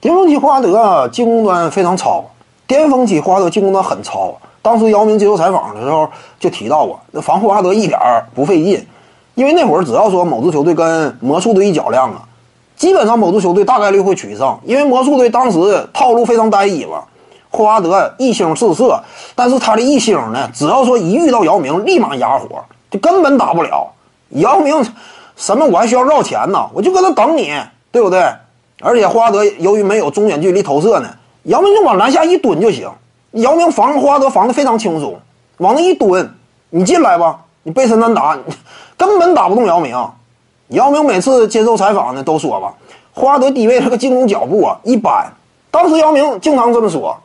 巅峰期霍华德进攻端非常糙，巅峰期霍华德进攻端很糙。当时姚明接受采访的时候就提到过，那防霍华德一点不费劲，因为那会儿只要说某支球队跟魔术队一较量啊，基本上某支球队大概率会取胜，因为魔术队当时套路非常单一嘛。霍华德一星四射，但是他的一星呢，只要说一遇到姚明，立马哑火，就根本打不了。姚明什么我还需要绕前呢？我就搁那等你，对不对？而且霍华德由于没有中远距离投射呢，姚明就往篮下一蹲就行。姚明防霍华德防的非常轻松，往那一蹲，你进来吧，你背身单打，根本打不动姚明。姚明每次接受采访呢都说吧，霍华德低位这个进攻脚步啊一般。当时姚明经常这么说。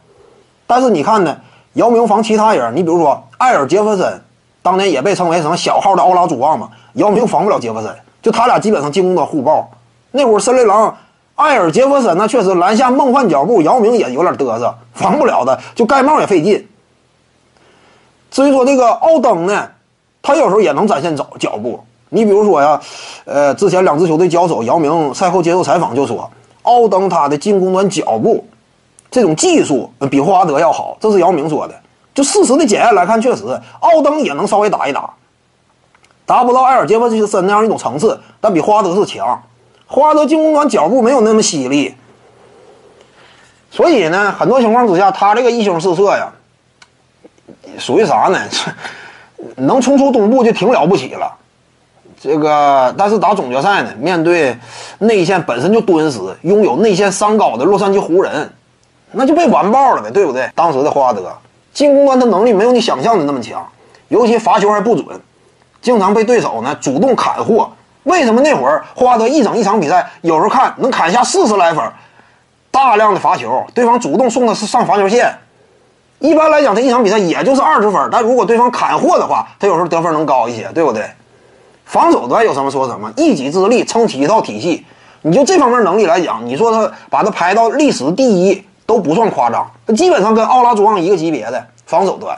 但是你看呢，姚明防其他人，你比如说艾尔杰弗森，当年也被称为什么小号的奥拉朱旺嘛，姚明防不了杰弗森，就他俩基本上进攻的互爆。那会儿森林狼，艾尔杰弗森那确实篮下梦幻脚步，姚明也有点嘚瑟，防不了的，就盖帽也费劲。至于说这个奥登呢，他有时候也能展现脚脚步。你比如说呀，呃，之前两支球队交手，姚明赛后接受采访就说，奥登他的进攻端脚步。这种技术比霍华德要好，这是姚明说的。就事实的检验来看，确实奥登也能稍微打一打，达不到埃尔杰弗森那样一种层次，但比霍华德是强。霍华德进攻端脚步没有那么犀利，所以呢，很多情况之下，他这个一星四射呀，属于啥呢？能冲出东部就挺了不起了。这个，但是打总决赛呢，面对内线本身就敦实、拥有内线三高的洛杉矶湖人。那就被完爆了呗，对不对？当时的霍华德进攻端他能力没有你想象的那么强，尤其罚球还不准，经常被对手呢主动砍获。为什么那会儿霍华德一整一场比赛，有时候看能砍下四十来分，大量的罚球，对方主动送的是上罚球线。一般来讲，他一场比赛也就是二十分，但如果对方砍货的话，他有时候得分能高一些，对不对？防守端有什么说什么，一己之力撑起一套体系。你就这方面能力来讲，你说他把他排到历史第一。都不算夸张，他基本上跟奥拉朱旺一个级别的防守端。